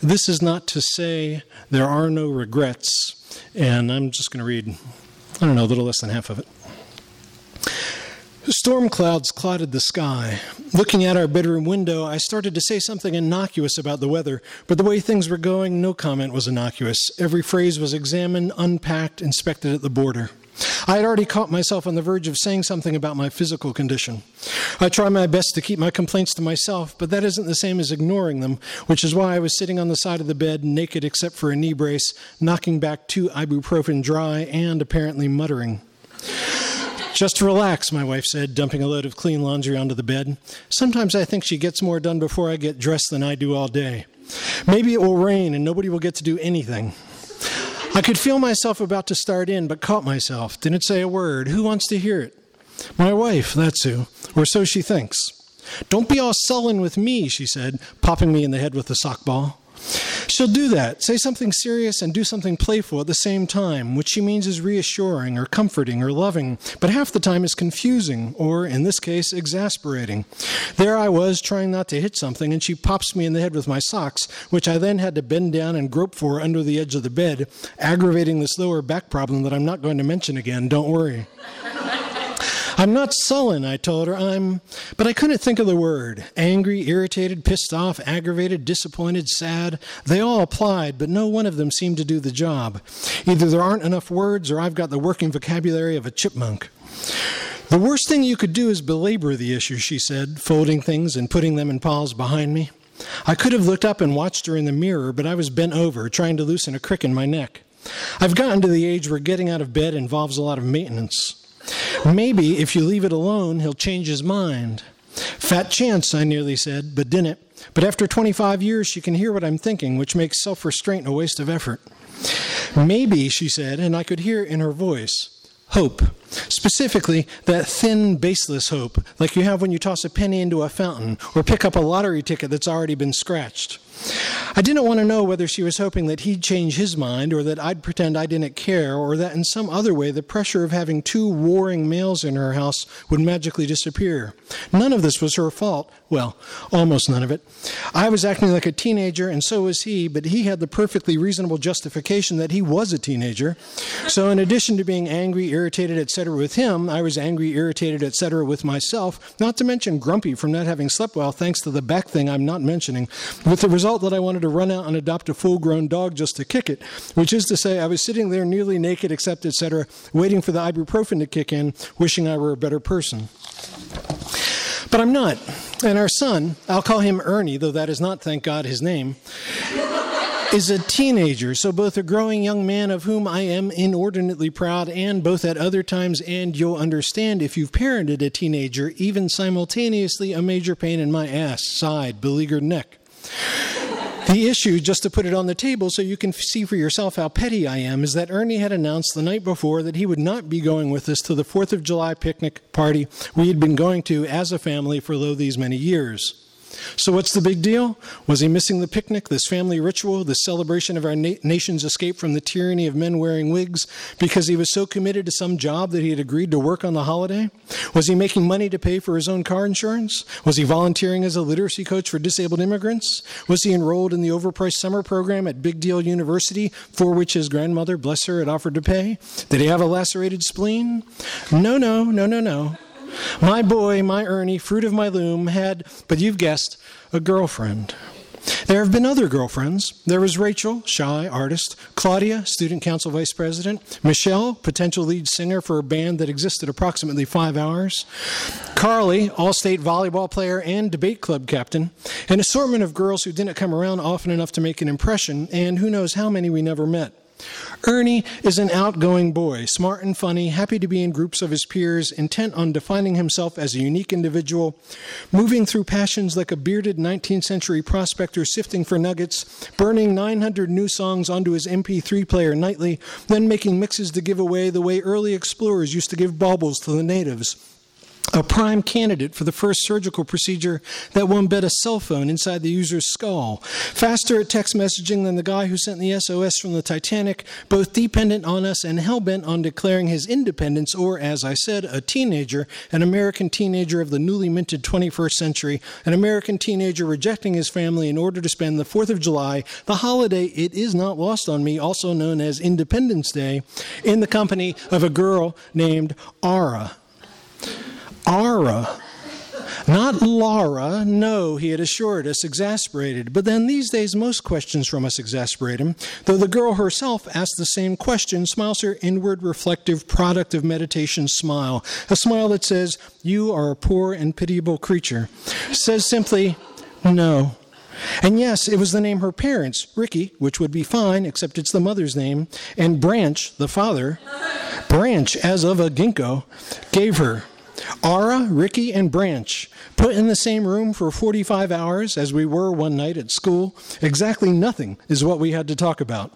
This is not to say there are no regrets, and I'm just going to read, I don't know, a little less than half of it. Storm clouds clouded the sky. Looking out our bedroom window, I started to say something innocuous about the weather, but the way things were going, no comment was innocuous. Every phrase was examined, unpacked, inspected at the border. I had already caught myself on the verge of saying something about my physical condition. I try my best to keep my complaints to myself, but that isn't the same as ignoring them, which is why I was sitting on the side of the bed, naked except for a knee brace, knocking back two ibuprofen dry, and apparently muttering. Just relax, my wife said, dumping a load of clean laundry onto the bed. Sometimes I think she gets more done before I get dressed than I do all day. Maybe it will rain and nobody will get to do anything. I could feel myself about to start in, but caught myself. Didn't say a word. Who wants to hear it? My wife, that's who. Or so she thinks. Don't be all sullen with me, she said, popping me in the head with a sock ball. She'll do that, say something serious and do something playful at the same time, which she means is reassuring or comforting or loving, but half the time is confusing or, in this case, exasperating. There I was trying not to hit something, and she pops me in the head with my socks, which I then had to bend down and grope for under the edge of the bed, aggravating this lower back problem that I'm not going to mention again. Don't worry. I'm not sullen, I told her. I'm, but I couldn't think of the word. Angry, irritated, pissed off, aggravated, disappointed, sad. They all applied, but no one of them seemed to do the job. Either there aren't enough words or I've got the working vocabulary of a chipmunk. The worst thing you could do is belabor the issue, she said, folding things and putting them in piles behind me. I could have looked up and watched her in the mirror, but I was bent over, trying to loosen a crick in my neck. I've gotten to the age where getting out of bed involves a lot of maintenance. Maybe if you leave it alone, he'll change his mind. Fat chance, I nearly said, but didn't. But after 25 years, she can hear what I'm thinking, which makes self restraint a waste of effort. Maybe, she said, and I could hear in her voice hope. Specifically, that thin, baseless hope, like you have when you toss a penny into a fountain or pick up a lottery ticket that's already been scratched. I didn't want to know whether she was hoping that he'd change his mind or that I'd pretend I didn't care or that in some other way the pressure of having two warring males in her house would magically disappear. None of this was her fault. Well, almost none of it. I was acting like a teenager and so was he, but he had the perfectly reasonable justification that he was a teenager. So in addition to being angry, irritated, etc. with him, I was angry, irritated, etc. with myself, not to mention grumpy from not having slept well thanks to the back thing I'm not mentioning, with the result result that I wanted to run out and adopt a full grown dog just to kick it, which is to say, I was sitting there nearly naked, except, etc., waiting for the ibuprofen to kick in, wishing I were a better person. But I'm not. And our son, I'll call him Ernie, though that is not, thank God, his name, is a teenager, so both a growing young man of whom I am inordinately proud, and both at other times, and you'll understand if you've parented a teenager, even simultaneously a major pain in my ass, side, beleaguered neck. The issue, just to put it on the table so you can see for yourself how petty I am, is that Ernie had announced the night before that he would not be going with us to the 4th of July picnic party we had been going to as a family for lo these many years. So, what's the big deal? Was he missing the picnic, this family ritual, the celebration of our na- nation's escape from the tyranny of men wearing wigs, because he was so committed to some job that he had agreed to work on the holiday? Was he making money to pay for his own car insurance? Was he volunteering as a literacy coach for disabled immigrants? Was he enrolled in the overpriced summer program at Big Deal University, for which his grandmother, bless her, had offered to pay? Did he have a lacerated spleen? No, no, no, no, no. My boy, my Ernie, fruit of my loom, had, but you've guessed, a girlfriend. There have been other girlfriends. There was Rachel, shy artist, Claudia, student council vice president, Michelle, potential lead singer for a band that existed approximately five hours, Carly, all state volleyball player and debate club captain, an assortment of girls who didn't come around often enough to make an impression, and who knows how many we never met. Ernie is an outgoing boy, smart and funny, happy to be in groups of his peers, intent on defining himself as a unique individual, moving through passions like a bearded 19th century prospector sifting for nuggets, burning 900 new songs onto his MP3 player nightly, then making mixes to give away the way early explorers used to give baubles to the natives. A prime candidate for the first surgical procedure that will embed a cell phone inside the user's skull, faster at text messaging than the guy who sent the SOS from the Titanic, both dependent on us and hell bent on declaring his independence, or, as I said, a teenager, an American teenager of the newly minted 21st century, an American teenager rejecting his family in order to spend the 4th of July, the holiday it is not lost on me, also known as Independence Day, in the company of a girl named Ara. Ara. Not Laura, no, he had assured us, exasperated. But then these days, most questions from us exasperate him, though the girl herself asks the same question, smiles her inward, reflective, product of meditation smile, a smile that says, You are a poor and pitiable creature. Says simply, No. And yes, it was the name her parents, Ricky, which would be fine, except it's the mother's name, and Branch, the father, Branch, as of a ginkgo, gave her. Ara, Ricky, and Branch, put in the same room for 45 hours as we were one night at school, exactly nothing is what we had to talk about.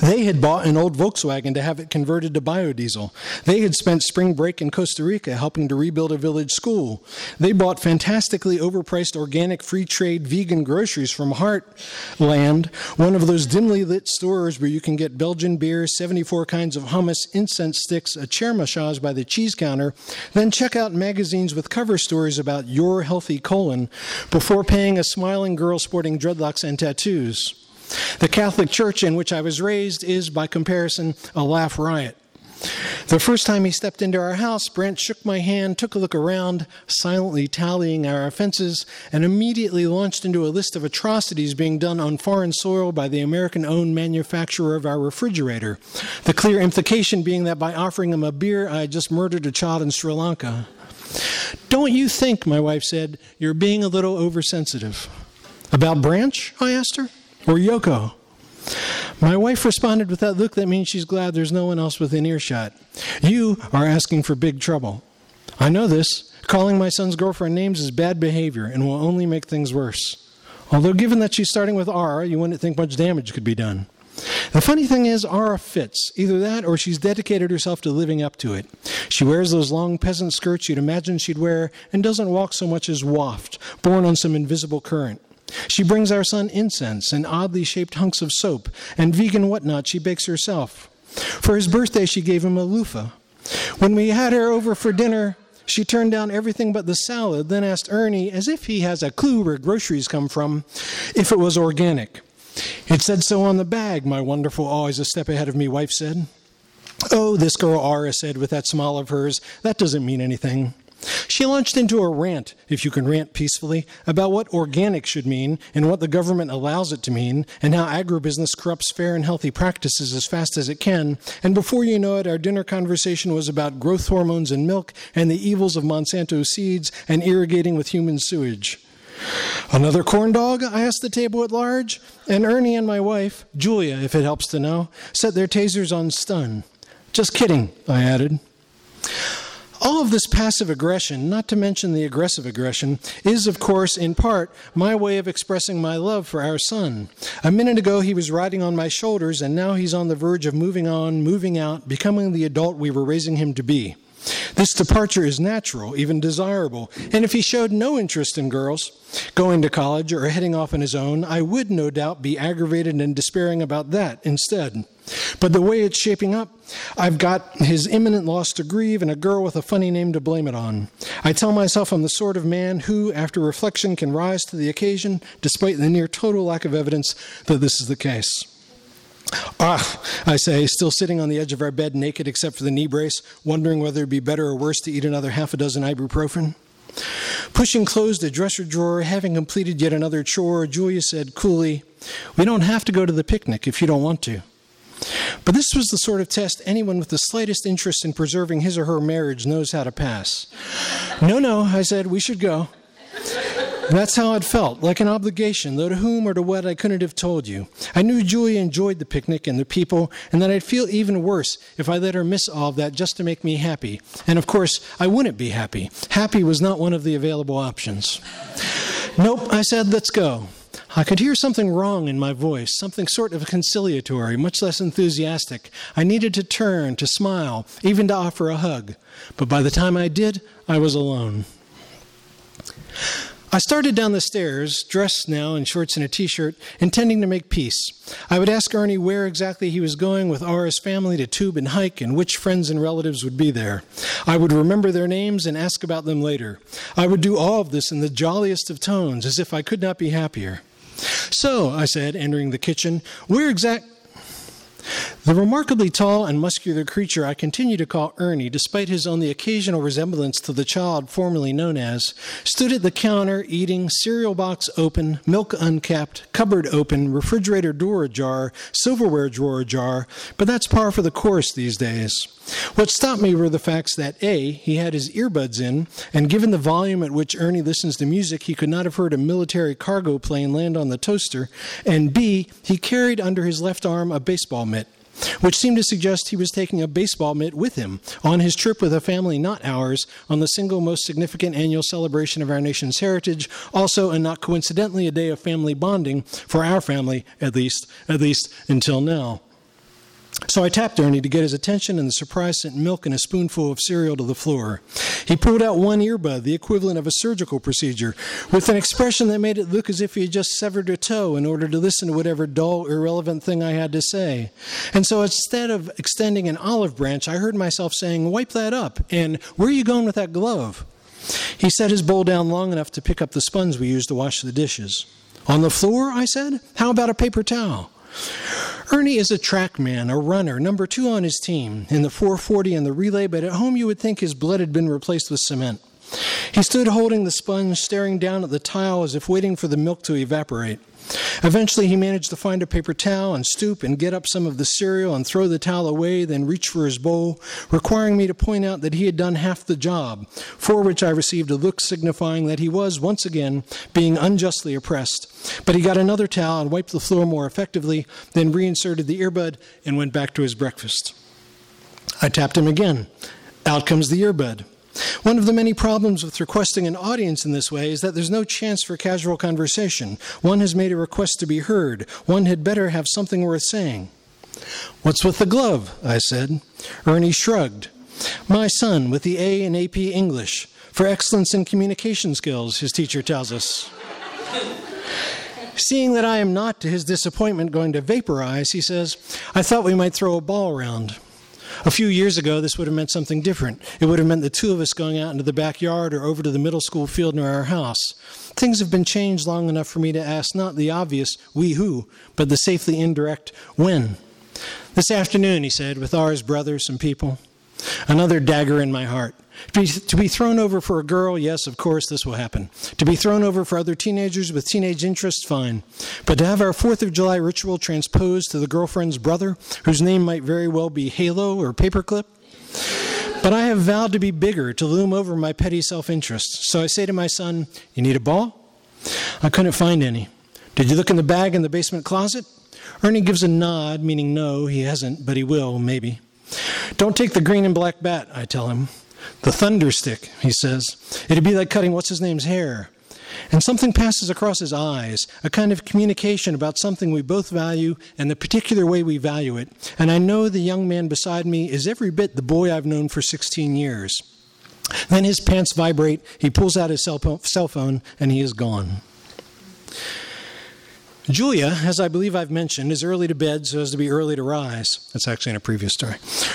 They had bought an old Volkswagen to have it converted to biodiesel. They had spent spring break in Costa Rica helping to rebuild a village school. They bought fantastically overpriced organic free trade vegan groceries from Heartland, one of those dimly lit stores where you can get Belgian beer, 74 kinds of hummus, incense sticks, a chair massage by the cheese counter, then check out magazines with cover stories about your healthy colon before paying a smiling girl sporting dreadlocks and tattoos. The Catholic Church in which I was raised is, by comparison, a laugh riot. The first time he stepped into our house, Brent shook my hand, took a look around, silently tallying our offenses, and immediately launched into a list of atrocities being done on foreign soil by the American owned manufacturer of our refrigerator. The clear implication being that by offering him a beer, I had just murdered a child in Sri Lanka. Don't you think, my wife said, you're being a little oversensitive? About Branch? I asked her or Yoko. My wife responded with that look that means she's glad there's no one else within earshot. You are asking for big trouble. I know this. Calling my son's girlfriend names is bad behavior and will only make things worse. Although, given that she's starting with R, you wouldn't think much damage could be done. The funny thing is, Ara fits. Either that or she's dedicated herself to living up to it. She wears those long peasant skirts you'd imagine she'd wear and doesn't walk so much as waft, borne on some invisible current. She brings our son incense and oddly shaped hunks of soap, and vegan whatnot she bakes herself. For his birthday, she gave him a loofah. When we had her over for dinner, she turned down everything but the salad, then asked Ernie, as if he has a clue where groceries come from, if it was organic. It said so on the bag, my wonderful, always a step ahead of me wife said. Oh, this girl Ara said with that smile of hers, that doesn't mean anything. She launched into a rant, if you can rant peacefully, about what organic should mean and what the government allows it to mean, and how agribusiness corrupts fair and healthy practices as fast as it can. And before you know it, our dinner conversation was about growth hormones in milk and the evils of Monsanto seeds and irrigating with human sewage. Another corn dog? I asked the table at large. And Ernie and my wife, Julia, if it helps to know, set their tasers on stun. Just kidding, I added. All of this passive aggression, not to mention the aggressive aggression, is, of course, in part, my way of expressing my love for our son. A minute ago, he was riding on my shoulders, and now he's on the verge of moving on, moving out, becoming the adult we were raising him to be. This departure is natural, even desirable, and if he showed no interest in girls, going to college, or heading off on his own, I would no doubt be aggravated and despairing about that instead. But the way it's shaping up, I've got his imminent loss to grieve and a girl with a funny name to blame it on. I tell myself I'm the sort of man who, after reflection, can rise to the occasion, despite the near total lack of evidence that this is the case. Ah, I say, still sitting on the edge of our bed naked except for the knee brace, wondering whether it'd be better or worse to eat another half a dozen ibuprofen. Pushing closed a dresser drawer, having completed yet another chore, Julia said coolly, We don't have to go to the picnic if you don't want to. But this was the sort of test anyone with the slightest interest in preserving his or her marriage knows how to pass. No, no, I said, we should go. That's how it felt, like an obligation, though to whom or to what I couldn't have told you. I knew Julia enjoyed the picnic and the people, and that I'd feel even worse if I let her miss all of that just to make me happy. And of course, I wouldn't be happy. Happy was not one of the available options. Nope, I said, let's go. I could hear something wrong in my voice, something sort of conciliatory, much less enthusiastic. I needed to turn, to smile, even to offer a hug. But by the time I did, I was alone. I started down the stairs, dressed now in shorts and a t shirt, intending to make peace. I would ask Ernie where exactly he was going with Ara's family to tube and hike and which friends and relatives would be there. I would remember their names and ask about them later. I would do all of this in the jolliest of tones, as if I could not be happier. So, I said, entering the kitchen, where exactly the remarkably tall and muscular creature I continue to call Ernie, despite his only occasional resemblance to the child formerly known as, stood at the counter eating, cereal box open, milk uncapped, cupboard open, refrigerator door ajar, silverware drawer ajar, but that's par for the course these days. What stopped me were the facts that A, he had his earbuds in, and given the volume at which Ernie listens to music, he could not have heard a military cargo plane land on the toaster, and B, he carried under his left arm a baseball mitt which seemed to suggest he was taking a baseball mitt with him on his trip with a family not ours on the single most significant annual celebration of our nation's heritage, also and not coincidentally a day of family bonding for our family at least, at least until now. So I tapped Ernie to get his attention, and the surprise sent milk and a spoonful of cereal to the floor. He pulled out one earbud, the equivalent of a surgical procedure, with an expression that made it look as if he had just severed a toe in order to listen to whatever dull, irrelevant thing I had to say. And so instead of extending an olive branch, I heard myself saying, Wipe that up, and where are you going with that glove? He set his bowl down long enough to pick up the sponge we used to wash the dishes. On the floor, I said? How about a paper towel? Ernie is a track man, a runner, number two on his team in the 440 and the relay, but at home you would think his blood had been replaced with cement. He stood holding the sponge, staring down at the tile as if waiting for the milk to evaporate. Eventually, he managed to find a paper towel and stoop and get up some of the cereal and throw the towel away, then reach for his bowl, requiring me to point out that he had done half the job, for which I received a look signifying that he was, once again, being unjustly oppressed. But he got another towel and wiped the floor more effectively, then reinserted the earbud and went back to his breakfast. I tapped him again. Out comes the earbud. One of the many problems with requesting an audience in this way is that there's no chance for casual conversation. One has made a request to be heard. One had better have something worth saying. What's with the glove? I said. Ernie shrugged. My son with the A in AP English for excellence in communication skills, his teacher tells us. Seeing that I am not, to his disappointment, going to vaporize, he says, I thought we might throw a ball around. A few years ago, this would have meant something different. It would have meant the two of us going out into the backyard or over to the middle school field near our house. Things have been changed long enough for me to ask not the obvious, we who, but the safely indirect, when. This afternoon, he said, with Ara's brothers and people. Another dagger in my heart. To be, thrown over for a girl, yes, of course, this will happen. To be thrown over for other teenagers with teenage interests, fine. But to have our 4th of July ritual transposed to the girlfriend's brother, whose name might very well be Halo or Paperclip? But I have vowed to be bigger, to loom over my petty self interest. So I say to my son, You need a ball? I couldn't find any. Did you look in the bag in the basement closet? Ernie gives a nod, meaning no, he hasn't, but he will, maybe. Don't take the green and black bat, I tell him. The thunder stick, he says. It'd be like cutting what's his name's hair. And something passes across his eyes, a kind of communication about something we both value and the particular way we value it. And I know the young man beside me is every bit the boy I've known for 16 years. Then his pants vibrate, he pulls out his cell phone, and he is gone. Julia, as I believe I've mentioned, is early to bed so as to be early to rise. That's actually in a previous story.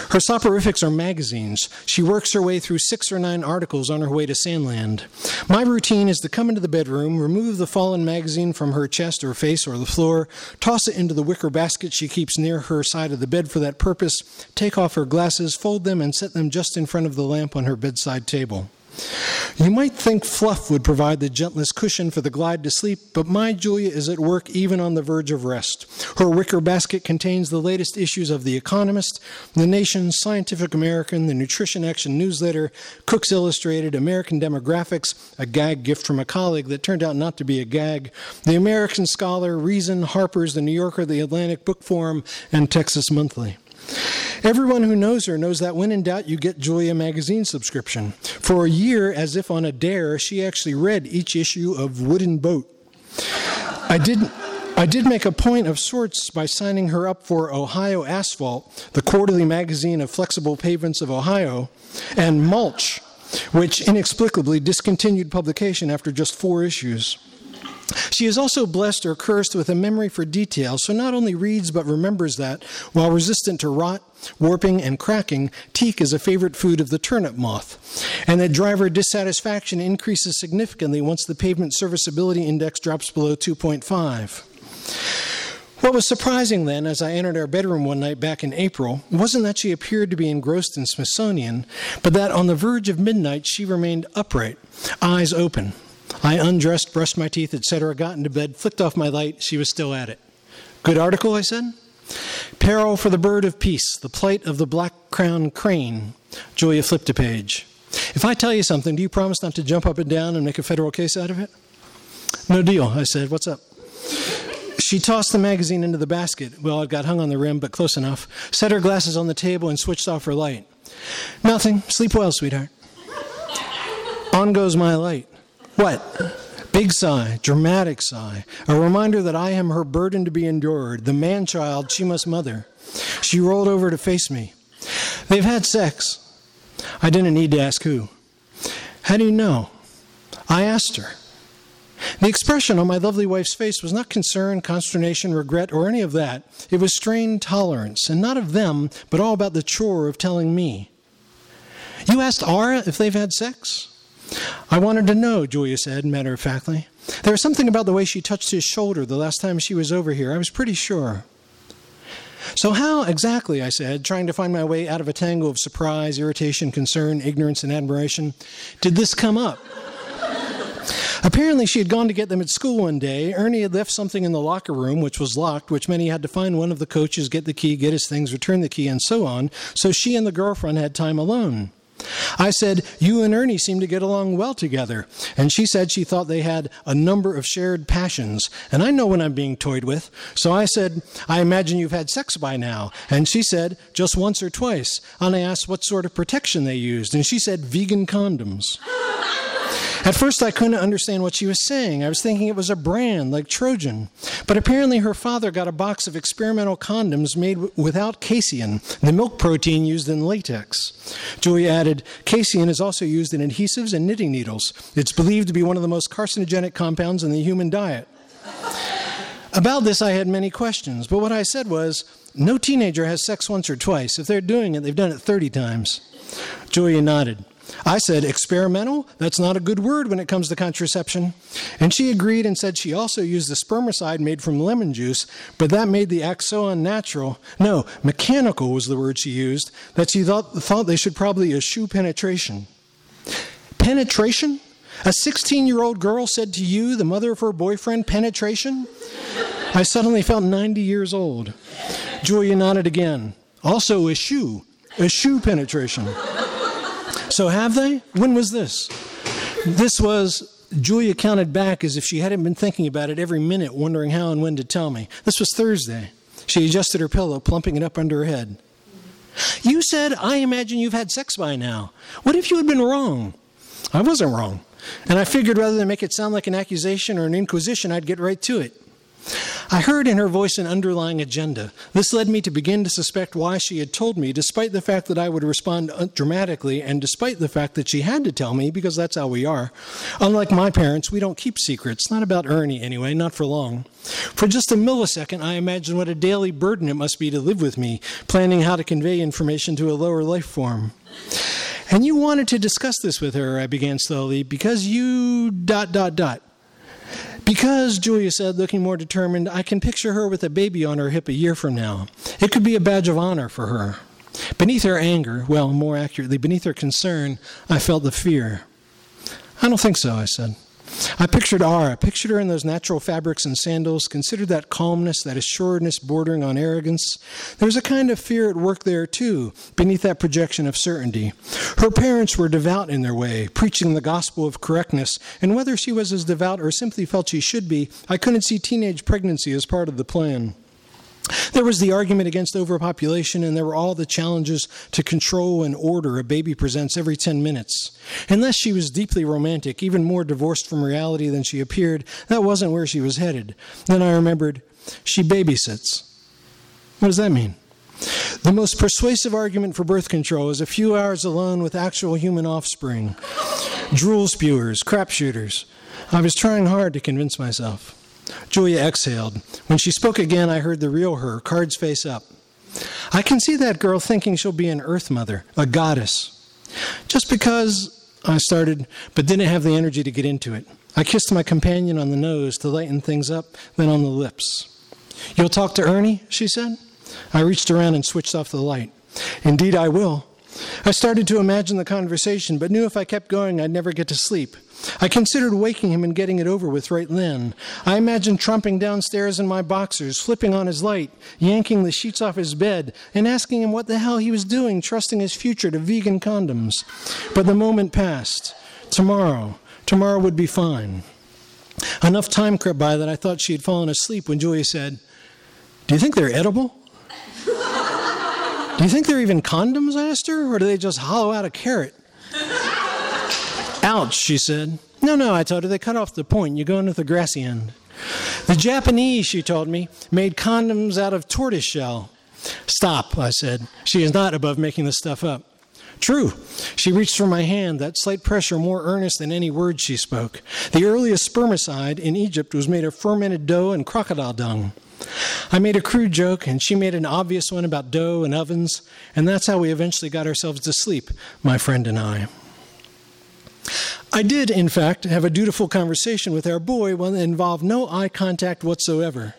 Her soporifics are magazines. She works her way through six or nine articles on her way to Sandland. My routine is to come into the bedroom, remove the fallen magazine from her chest or face or the floor, toss it into the wicker basket she keeps near her side of the bed for that purpose, take off her glasses, fold them, and set them just in front of the lamp on her bedside table. You might think fluff would provide the gentlest cushion for the glide to sleep, but my Julia is at work even on the verge of rest. Her wicker basket contains the latest issues of The Economist, The Nation, Scientific American, the Nutrition Action Newsletter, Cooks Illustrated, American Demographics, a gag gift from a colleague that turned out not to be a gag, The American Scholar, Reason, Harper's, The New Yorker, The Atlantic Book Forum, and Texas Monthly. Everyone who knows her knows that when in doubt, you get Julia magazine subscription. For a year, as if on a dare, she actually read each issue of Wooden Boat. I didn't. I did make a point of sorts by signing her up for Ohio Asphalt, the quarterly magazine of flexible pavements of Ohio, and Mulch, which inexplicably discontinued publication after just four issues. She is also blessed or cursed with a memory for detail, so not only reads but remembers that, while resistant to rot, warping, and cracking, teak is a favorite food of the turnip moth, and that driver dissatisfaction increases significantly once the pavement serviceability index drops below 2.5. What was surprising then, as I entered our bedroom one night back in April, wasn't that she appeared to be engrossed in Smithsonian, but that on the verge of midnight she remained upright, eyes open. I undressed, brushed my teeth, etc., got into bed, flicked off my light. She was still at it. Good article, I said. Peril for the bird of peace, the plight of the black crowned crane. Julia flipped a page. If I tell you something, do you promise not to jump up and down and make a federal case out of it? No deal, I said. What's up? She tossed the magazine into the basket. Well, it got hung on the rim, but close enough. Set her glasses on the table and switched off her light. Nothing. Sleep well, sweetheart. On goes my light. What? Big sigh, dramatic sigh, a reminder that I am her burden to be endured, the man child she must mother. She rolled over to face me. They've had sex. I didn't need to ask who. How do you know? I asked her. The expression on my lovely wife's face was not concern, consternation, regret, or any of that. It was strained tolerance, and not of them, but all about the chore of telling me. You asked Ara if they've had sex? I wanted to know, Julia said, matter of factly. There was something about the way she touched his shoulder the last time she was over here. I was pretty sure. So, how exactly, I said, trying to find my way out of a tangle of surprise, irritation, concern, ignorance, and admiration, did this come up? Apparently, she had gone to get them at school one day. Ernie had left something in the locker room, which was locked, which meant he had to find one of the coaches, get the key, get his things, return the key, and so on. So she and the girlfriend had time alone. I said, You and Ernie seem to get along well together. And she said she thought they had a number of shared passions. And I know when I'm being toyed with. So I said, I imagine you've had sex by now. And she said, Just once or twice. And I asked what sort of protection they used. And she said, Vegan condoms. At first, I couldn't understand what she was saying. I was thinking it was a brand like Trojan. But apparently, her father got a box of experimental condoms made without casein, the milk protein used in latex. Julia added, casein is also used in adhesives and knitting needles. It's believed to be one of the most carcinogenic compounds in the human diet. About this, I had many questions, but what I said was no teenager has sex once or twice. If they're doing it, they've done it 30 times. Julia nodded. I said, experimental? That's not a good word when it comes to contraception. And she agreed and said she also used the spermicide made from lemon juice, but that made the act so unnatural. No, mechanical was the word she used, that she thought, thought they should probably eschew penetration. Penetration? A 16 year old girl said to you, the mother of her boyfriend, penetration? I suddenly felt 90 years old. Julia nodded again. Also, eschew, eschew penetration. So have they? When was this? This was, Julia counted back as if she hadn't been thinking about it every minute, wondering how and when to tell me. This was Thursday. She adjusted her pillow, plumping it up under her head. You said, I imagine you've had sex by now. What if you had been wrong? I wasn't wrong. And I figured rather than make it sound like an accusation or an inquisition, I'd get right to it. I heard in her voice an underlying agenda. This led me to begin to suspect why she had told me, despite the fact that I would respond uh, dramatically, and despite the fact that she had to tell me, because that's how we are. Unlike my parents, we don't keep secrets, not about Ernie anyway, not for long. For just a millisecond, I imagined what a daily burden it must be to live with me, planning how to convey information to a lower life form. And you wanted to discuss this with her, I began slowly, because you dot dot dot. Because, Julia said, looking more determined, I can picture her with a baby on her hip a year from now. It could be a badge of honor for her. Beneath her anger, well, more accurately, beneath her concern, I felt the fear. I don't think so, I said. I pictured Ara, pictured her in those natural fabrics and sandals, considered that calmness, that assuredness bordering on arrogance. There was a kind of fear at work there, too, beneath that projection of certainty. Her parents were devout in their way, preaching the gospel of correctness, and whether she was as devout or simply felt she should be, I couldn't see teenage pregnancy as part of the plan. There was the argument against overpopulation, and there were all the challenges to control and order a baby presents every 10 minutes. Unless she was deeply romantic, even more divorced from reality than she appeared, that wasn't where she was headed. Then I remembered she babysits. What does that mean? The most persuasive argument for birth control is a few hours alone with actual human offspring. Drool spewers, crap shooters. I was trying hard to convince myself. Julia exhaled. When she spoke again, I heard the real her, cards face up. I can see that girl thinking she'll be an earth mother, a goddess. Just because I started, but didn't have the energy to get into it. I kissed my companion on the nose to lighten things up, then on the lips. You'll talk to Ernie? she said. I reached around and switched off the light. Indeed, I will. I started to imagine the conversation, but knew if I kept going, I'd never get to sleep. I considered waking him and getting it over with right then. I imagined trumping downstairs in my boxers, flipping on his light, yanking the sheets off his bed, and asking him what the hell he was doing, trusting his future to vegan condoms. But the moment passed. Tomorrow, tomorrow would be fine. Enough time crept by that I thought she had fallen asleep when Julia said, Do you think they're edible? Do you think they're even condoms? I asked her, or do they just hollow out a carrot? Ouch, she said. No, no, I told her, they cut off the point. You go into the grassy end. The Japanese, she told me, made condoms out of tortoise shell. Stop, I said. She is not above making this stuff up. True. She reached for my hand, that slight pressure more earnest than any words she spoke. The earliest spermicide in Egypt was made of fermented dough and crocodile dung. I made a crude joke, and she made an obvious one about dough and ovens, and that's how we eventually got ourselves to sleep, my friend and I. I did, in fact, have a dutiful conversation with our boy, one that involved no eye contact whatsoever.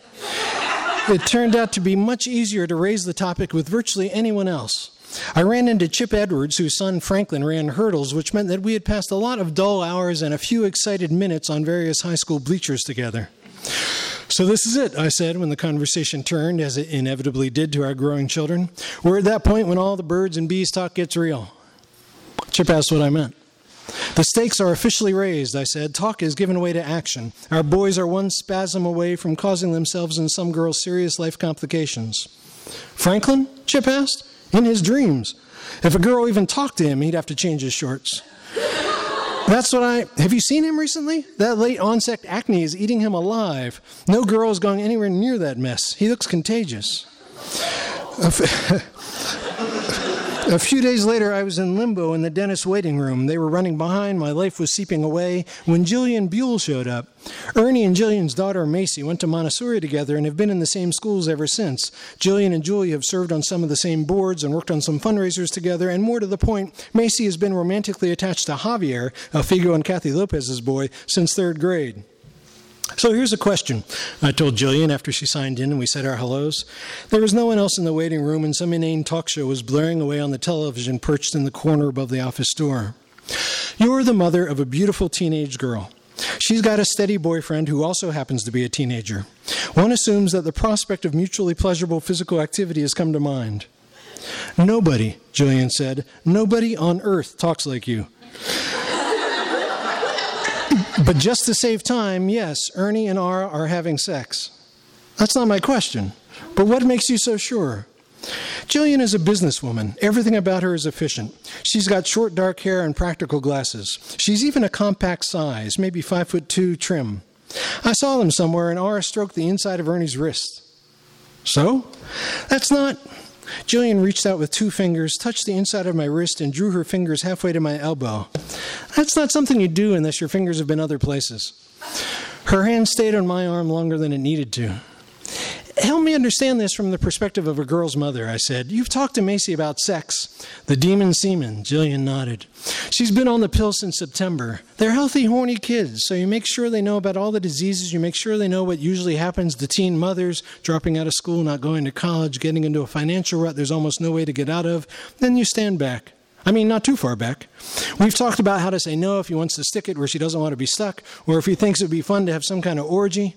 It turned out to be much easier to raise the topic with virtually anyone else. I ran into Chip Edwards, whose son Franklin ran hurdles, which meant that we had passed a lot of dull hours and a few excited minutes on various high school bleachers together. So, this is it, I said when the conversation turned, as it inevitably did to our growing children. We're at that point when all the birds and bees talk gets real. Chip asked what I meant. The stakes are officially raised, I said. Talk is given way to action. Our boys are one spasm away from causing themselves and some girls serious life complications. Franklin? Chip asked. In his dreams. If a girl even talked to him, he'd have to change his shorts. That's what I. Have you seen him recently? That late onset acne is eating him alive. No girl is going anywhere near that mess. He looks contagious. A few days later, I was in limbo in the dentist's waiting room. They were running behind. My life was seeping away when Jillian Buell showed up. Ernie and Jillian's daughter, Macy, went to Montessori together and have been in the same schools ever since. Jillian and Julie have served on some of the same boards and worked on some fundraisers together. And more to the point, Macy has been romantically attached to Javier, a Figo and Kathy Lopez's boy, since third grade. So here's a question I told Jillian after she signed in and we said our hellos. There was no one else in the waiting room, and some inane talk show was blaring away on the television perched in the corner above the office door. You're the mother of a beautiful teenage girl. She's got a steady boyfriend who also happens to be a teenager. One assumes that the prospect of mutually pleasurable physical activity has come to mind. Nobody, Jillian said, nobody on earth talks like you. But just to save time, yes, Ernie and Ara are having sex. That's not my question. But what makes you so sure? Jillian is a businesswoman. Everything about her is efficient. She's got short dark hair and practical glasses. She's even a compact size, maybe five foot two trim. I saw them somewhere, and Ara stroked the inside of Ernie's wrist. So? That's not. Jillian reached out with two fingers, touched the inside of my wrist, and drew her fingers halfway to my elbow. That's not something you do unless your fingers have been other places. Her hand stayed on my arm longer than it needed to. Help me understand this from the perspective of a girl's mother, I said. You've talked to Macy about sex. The demon semen, Jillian nodded. She's been on the pill since September. They're healthy, horny kids, so you make sure they know about all the diseases. You make sure they know what usually happens to teen mothers dropping out of school, not going to college, getting into a financial rut there's almost no way to get out of. Then you stand back. I mean, not too far back. We've talked about how to say no if he wants to stick it where she doesn't want to be stuck, or if he thinks it would be fun to have some kind of orgy.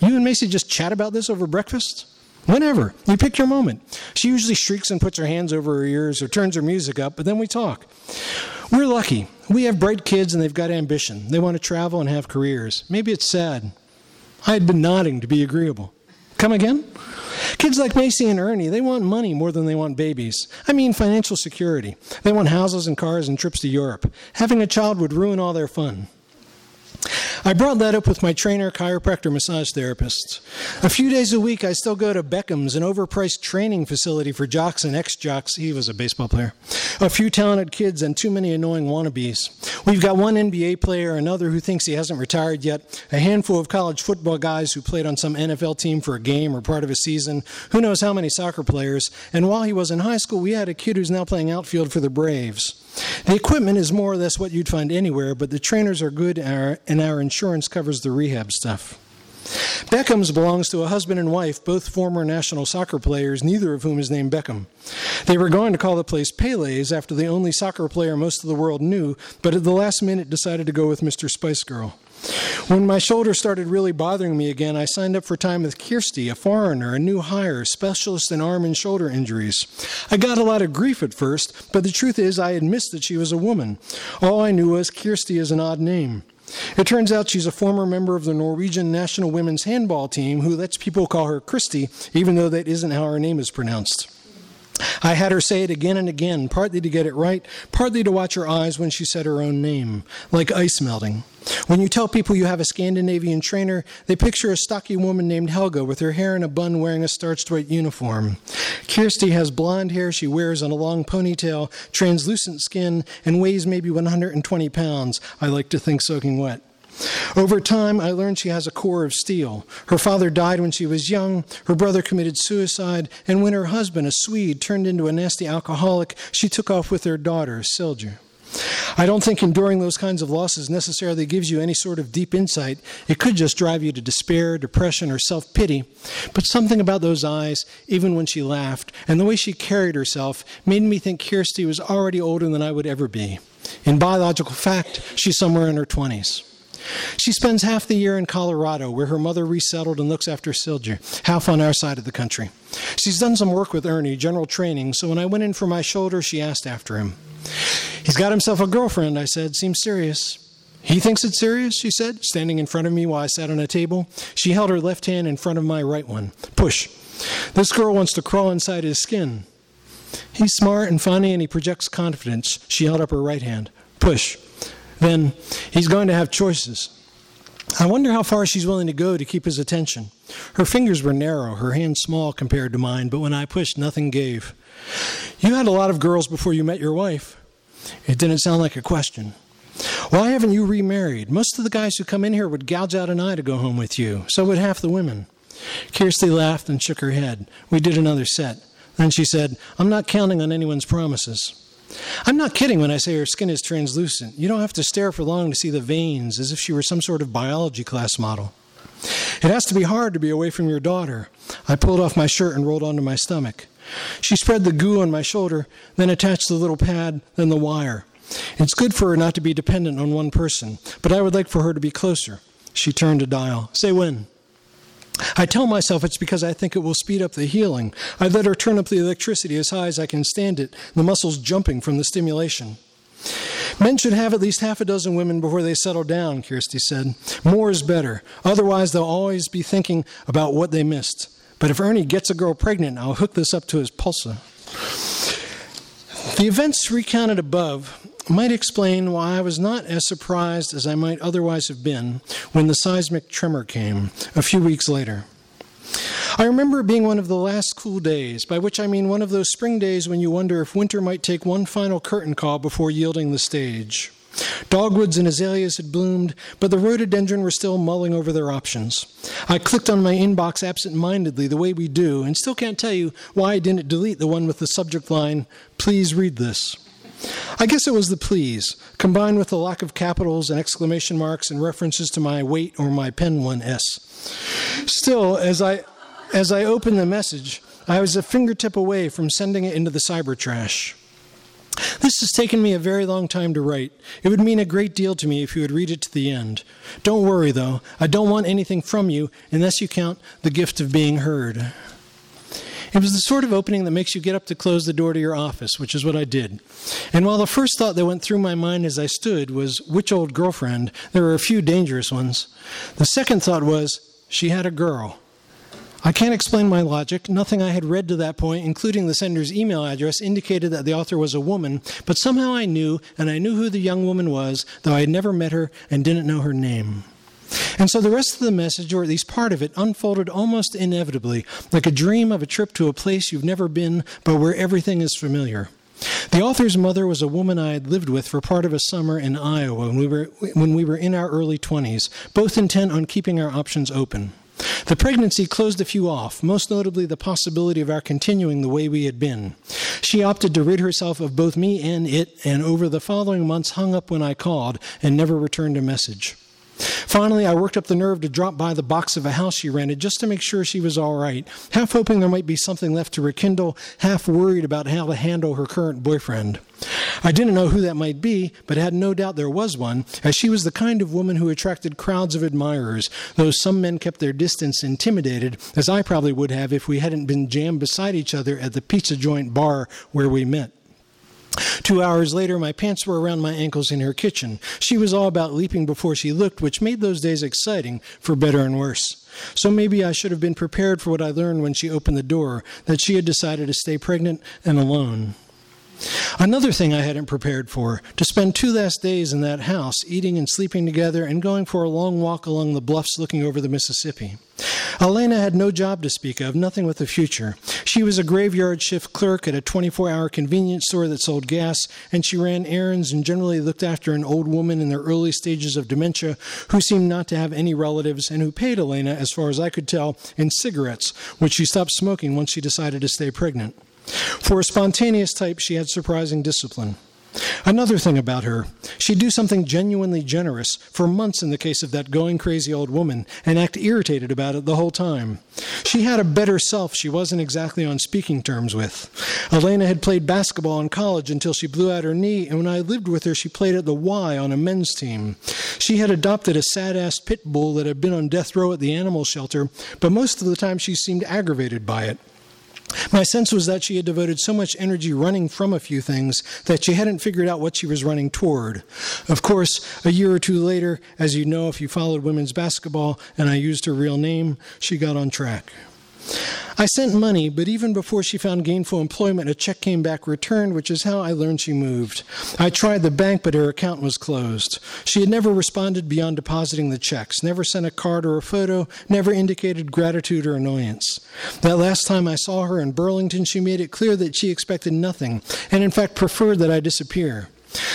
You and Macy just chat about this over breakfast? Whenever. You pick your moment. She usually shrieks and puts her hands over her ears or turns her music up, but then we talk. We're lucky. We have bright kids and they've got ambition. They want to travel and have careers. Maybe it's sad. I had been nodding to be agreeable. Come again? Kids like Macy and Ernie, they want money more than they want babies. I mean, financial security. They want houses and cars and trips to Europe. Having a child would ruin all their fun. I brought that up with my trainer, chiropractor, massage therapist. A few days a week, I still go to Beckham's, an overpriced training facility for jocks and ex jocks. He was a baseball player. A few talented kids and too many annoying wannabes. We've got one NBA player, another who thinks he hasn't retired yet, a handful of college football guys who played on some NFL team for a game or part of a season, who knows how many soccer players. And while he was in high school, we had a kid who's now playing outfield for the Braves. The equipment is more or less what you'd find anywhere, but the trainers are good and our insurance covers the rehab stuff. Beckham's belongs to a husband and wife, both former national soccer players, neither of whom is named Beckham. They were going to call the place Pele's after the only soccer player most of the world knew, but at the last minute decided to go with Mr. Spice Girl. When my shoulder started really bothering me again, I signed up for time with Kirsty, a foreigner, a new hire, specialist in arm and shoulder injuries. I got a lot of grief at first, but the truth is I had missed that she was a woman. All I knew was Kirsty is an odd name. It turns out she's a former member of the Norwegian national women's handball team who lets people call her Christy, even though that isn't how her name is pronounced. I had her say it again and again, partly to get it right, partly to watch her eyes when she said her own name, like ice melting. When you tell people you have a Scandinavian trainer, they picture a stocky woman named Helga with her hair in a bun wearing a starched white uniform. Kirsty has blonde hair she wears on a long ponytail, translucent skin, and weighs maybe 120 pounds, I like to think soaking wet. Over time, I learned she has a core of steel. Her father died when she was young, her brother committed suicide, and when her husband, a Swede, turned into a nasty alcoholic, she took off with their daughter, Silja. I don't think enduring those kinds of losses necessarily gives you any sort of deep insight. It could just drive you to despair, depression, or self pity. But something about those eyes, even when she laughed, and the way she carried herself, made me think Kirsty was already older than I would ever be. In biological fact, she's somewhere in her 20s. She spends half the year in Colorado, where her mother resettled and looks after Silja, half on our side of the country. She's done some work with Ernie, general training, so when I went in for my shoulder, she asked after him. He's got himself a girlfriend, I said. Seems serious. He thinks it's serious, she said, standing in front of me while I sat on a table. She held her left hand in front of my right one. Push. This girl wants to crawl inside his skin. He's smart and funny and he projects confidence. She held up her right hand. Push then he's going to have choices. I wonder how far she's willing to go to keep his attention. Her fingers were narrow, her hands small compared to mine, but when I pushed, nothing gave. You had a lot of girls before you met your wife. It didn't sound like a question. Why haven't you remarried? Most of the guys who come in here would gouge out an eye to go home with you. So would half the women. Kirsty laughed and shook her head. We did another set. Then she said, I'm not counting on anyone's promises. I'm not kidding when I say her skin is translucent. You don't have to stare for long to see the veins, as if she were some sort of biology class model. It has to be hard to be away from your daughter. I pulled off my shirt and rolled onto my stomach. She spread the goo on my shoulder, then attached the little pad, then the wire. It's good for her not to be dependent on one person, but I would like for her to be closer. She turned to dial. Say when. I tell myself it's because I think it will speed up the healing. I let her turn up the electricity as high as I can stand it, the muscles jumping from the stimulation. Men should have at least half a dozen women before they settle down, Kirsty said. More is better. Otherwise, they'll always be thinking about what they missed. But if Ernie gets a girl pregnant, I'll hook this up to his pulsa. The events recounted above might explain why I was not as surprised as I might otherwise have been when the seismic tremor came a few weeks later. I remember it being one of the last cool days, by which I mean one of those spring days when you wonder if winter might take one final curtain call before yielding the stage. Dogwoods and azaleas had bloomed, but the rhododendron were still mulling over their options. I clicked on my inbox absent mindedly, the way we do, and still can't tell you why I didn't delete the one with the subject line, Please read this. I guess it was the please, combined with the lack of capitals and exclamation marks and references to my weight or my pen one S. Still, as I, as I opened the message, I was a fingertip away from sending it into the cyber trash. This has taken me a very long time to write. It would mean a great deal to me if you would read it to the end. Don't worry, though. I don't want anything from you unless you count the gift of being heard. It was the sort of opening that makes you get up to close the door to your office, which is what I did. And while the first thought that went through my mind as I stood was, which old girlfriend? There were a few dangerous ones. The second thought was, she had a girl. I can't explain my logic. Nothing I had read to that point, including the sender's email address, indicated that the author was a woman, but somehow I knew, and I knew who the young woman was, though I had never met her and didn't know her name. And so the rest of the message, or at least part of it, unfolded almost inevitably, like a dream of a trip to a place you've never been, but where everything is familiar. The author's mother was a woman I had lived with for part of a summer in Iowa when we were, when we were in our early 20s, both intent on keeping our options open. The pregnancy closed a few off, most notably the possibility of our continuing the way we had been. She opted to rid herself of both me and it, and over the following months hung up when I called and never returned a message. Finally, I worked up the nerve to drop by the box of a house she rented just to make sure she was all right, half hoping there might be something left to rekindle, half worried about how to handle her current boyfriend. I didn't know who that might be, but had no doubt there was one, as she was the kind of woman who attracted crowds of admirers, though some men kept their distance intimidated, as I probably would have if we hadn't been jammed beside each other at the pizza joint bar where we met. Two hours later, my pants were around my ankles in her kitchen. She was all about leaping before she looked, which made those days exciting, for better and worse. So maybe I should have been prepared for what I learned when she opened the door that she had decided to stay pregnant and alone. Another thing I hadn't prepared for to spend two last days in that house, eating and sleeping together and going for a long walk along the bluffs looking over the Mississippi. Elena had no job to speak of, nothing with a future. She was a graveyard shift clerk at a 24 hour convenience store that sold gas, and she ran errands and generally looked after an old woman in the early stages of dementia who seemed not to have any relatives and who paid Elena, as far as I could tell, in cigarettes, which she stopped smoking once she decided to stay pregnant. For a spontaneous type, she had surprising discipline. Another thing about her, she'd do something genuinely generous for months in the case of that going crazy old woman and act irritated about it the whole time. She had a better self she wasn't exactly on speaking terms with. Elena had played basketball in college until she blew out her knee, and when I lived with her, she played at the Y on a men's team. She had adopted a sad ass pit bull that had been on death row at the animal shelter, but most of the time she seemed aggravated by it. My sense was that she had devoted so much energy running from a few things that she hadn't figured out what she was running toward. Of course, a year or two later, as you know if you followed women's basketball and I used her real name, she got on track. I sent money, but even before she found gainful employment, a check came back returned, which is how I learned she moved. I tried the bank, but her account was closed. She had never responded beyond depositing the checks, never sent a card or a photo, never indicated gratitude or annoyance. That last time I saw her in Burlington, she made it clear that she expected nothing, and in fact preferred that I disappear.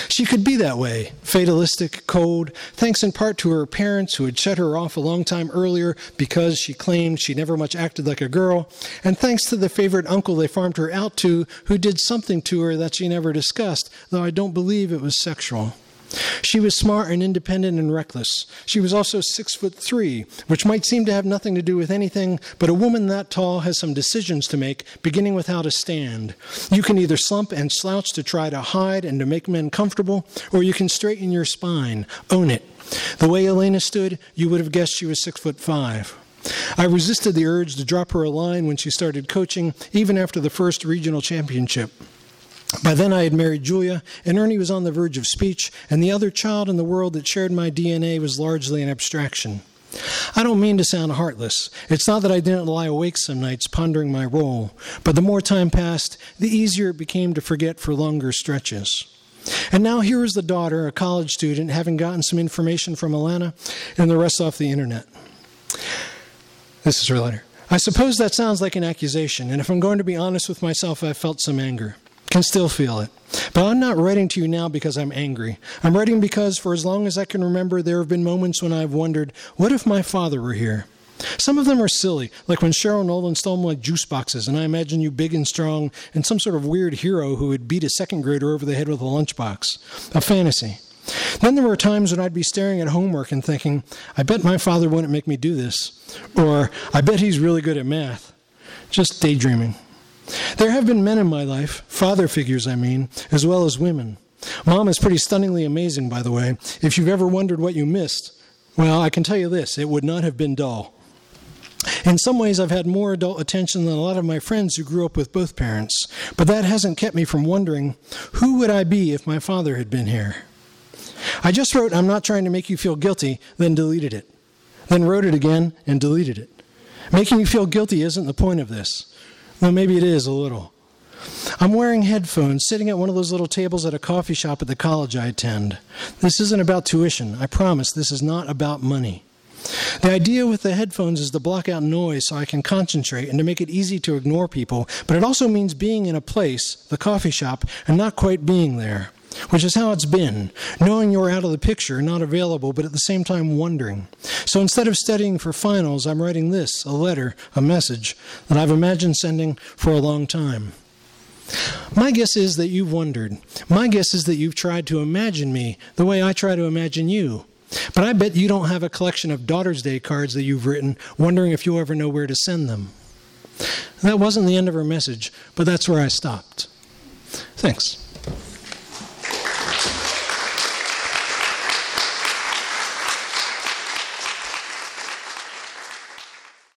She could be that way, fatalistic, cold, thanks in part to her parents who had shut her off a long time earlier because she claimed she never much acted like a girl, and thanks to the favorite uncle they farmed her out to who did something to her that she never discussed, though I don't believe it was sexual. She was smart and independent and reckless. She was also six foot three, which might seem to have nothing to do with anything, but a woman that tall has some decisions to make, beginning with how to stand. You can either slump and slouch to try to hide and to make men comfortable, or you can straighten your spine, own it. The way Elena stood, you would have guessed she was six foot five. I resisted the urge to drop her a line when she started coaching, even after the first regional championship. By then, I had married Julia, and Ernie was on the verge of speech, and the other child in the world that shared my DNA was largely an abstraction. I don't mean to sound heartless. It's not that I didn't lie awake some nights pondering my role, but the more time passed, the easier it became to forget for longer stretches. And now here is the daughter, a college student, having gotten some information from Elena and the rest off the internet. This is her letter. I suppose that sounds like an accusation, and if I'm going to be honest with myself, I've felt some anger. Can still feel it. But I'm not writing to you now because I'm angry. I'm writing because for as long as I can remember, there have been moments when I've wondered, what if my father were here? Some of them are silly, like when Cheryl Nolan stole my juice boxes, and I imagine you big and strong and some sort of weird hero who would beat a second grader over the head with a lunchbox. A fantasy. Then there were times when I'd be staring at homework and thinking, I bet my father wouldn't make me do this. Or, I bet he's really good at math. Just daydreaming. There have been men in my life, father figures, I mean, as well as women. Mom is pretty stunningly amazing, by the way. If you've ever wondered what you missed, well, I can tell you this it would not have been dull. In some ways, I've had more adult attention than a lot of my friends who grew up with both parents, but that hasn't kept me from wondering who would I be if my father had been here? I just wrote, I'm not trying to make you feel guilty, then deleted it. Then wrote it again and deleted it. Making you feel guilty isn't the point of this, though maybe it is a little. I'm wearing headphones, sitting at one of those little tables at a coffee shop at the college I attend. This isn't about tuition. I promise this is not about money. The idea with the headphones is to block out noise so I can concentrate and to make it easy to ignore people, but it also means being in a place, the coffee shop, and not quite being there, which is how it's been, knowing you're out of the picture, not available, but at the same time wondering. So instead of studying for finals, I'm writing this a letter, a message that I've imagined sending for a long time. My guess is that you've wondered. My guess is that you've tried to imagine me the way I try to imagine you. But I bet you don't have a collection of Daughter's Day cards that you've written, wondering if you'll ever know where to send them. That wasn't the end of her message, but that's where I stopped. Thanks.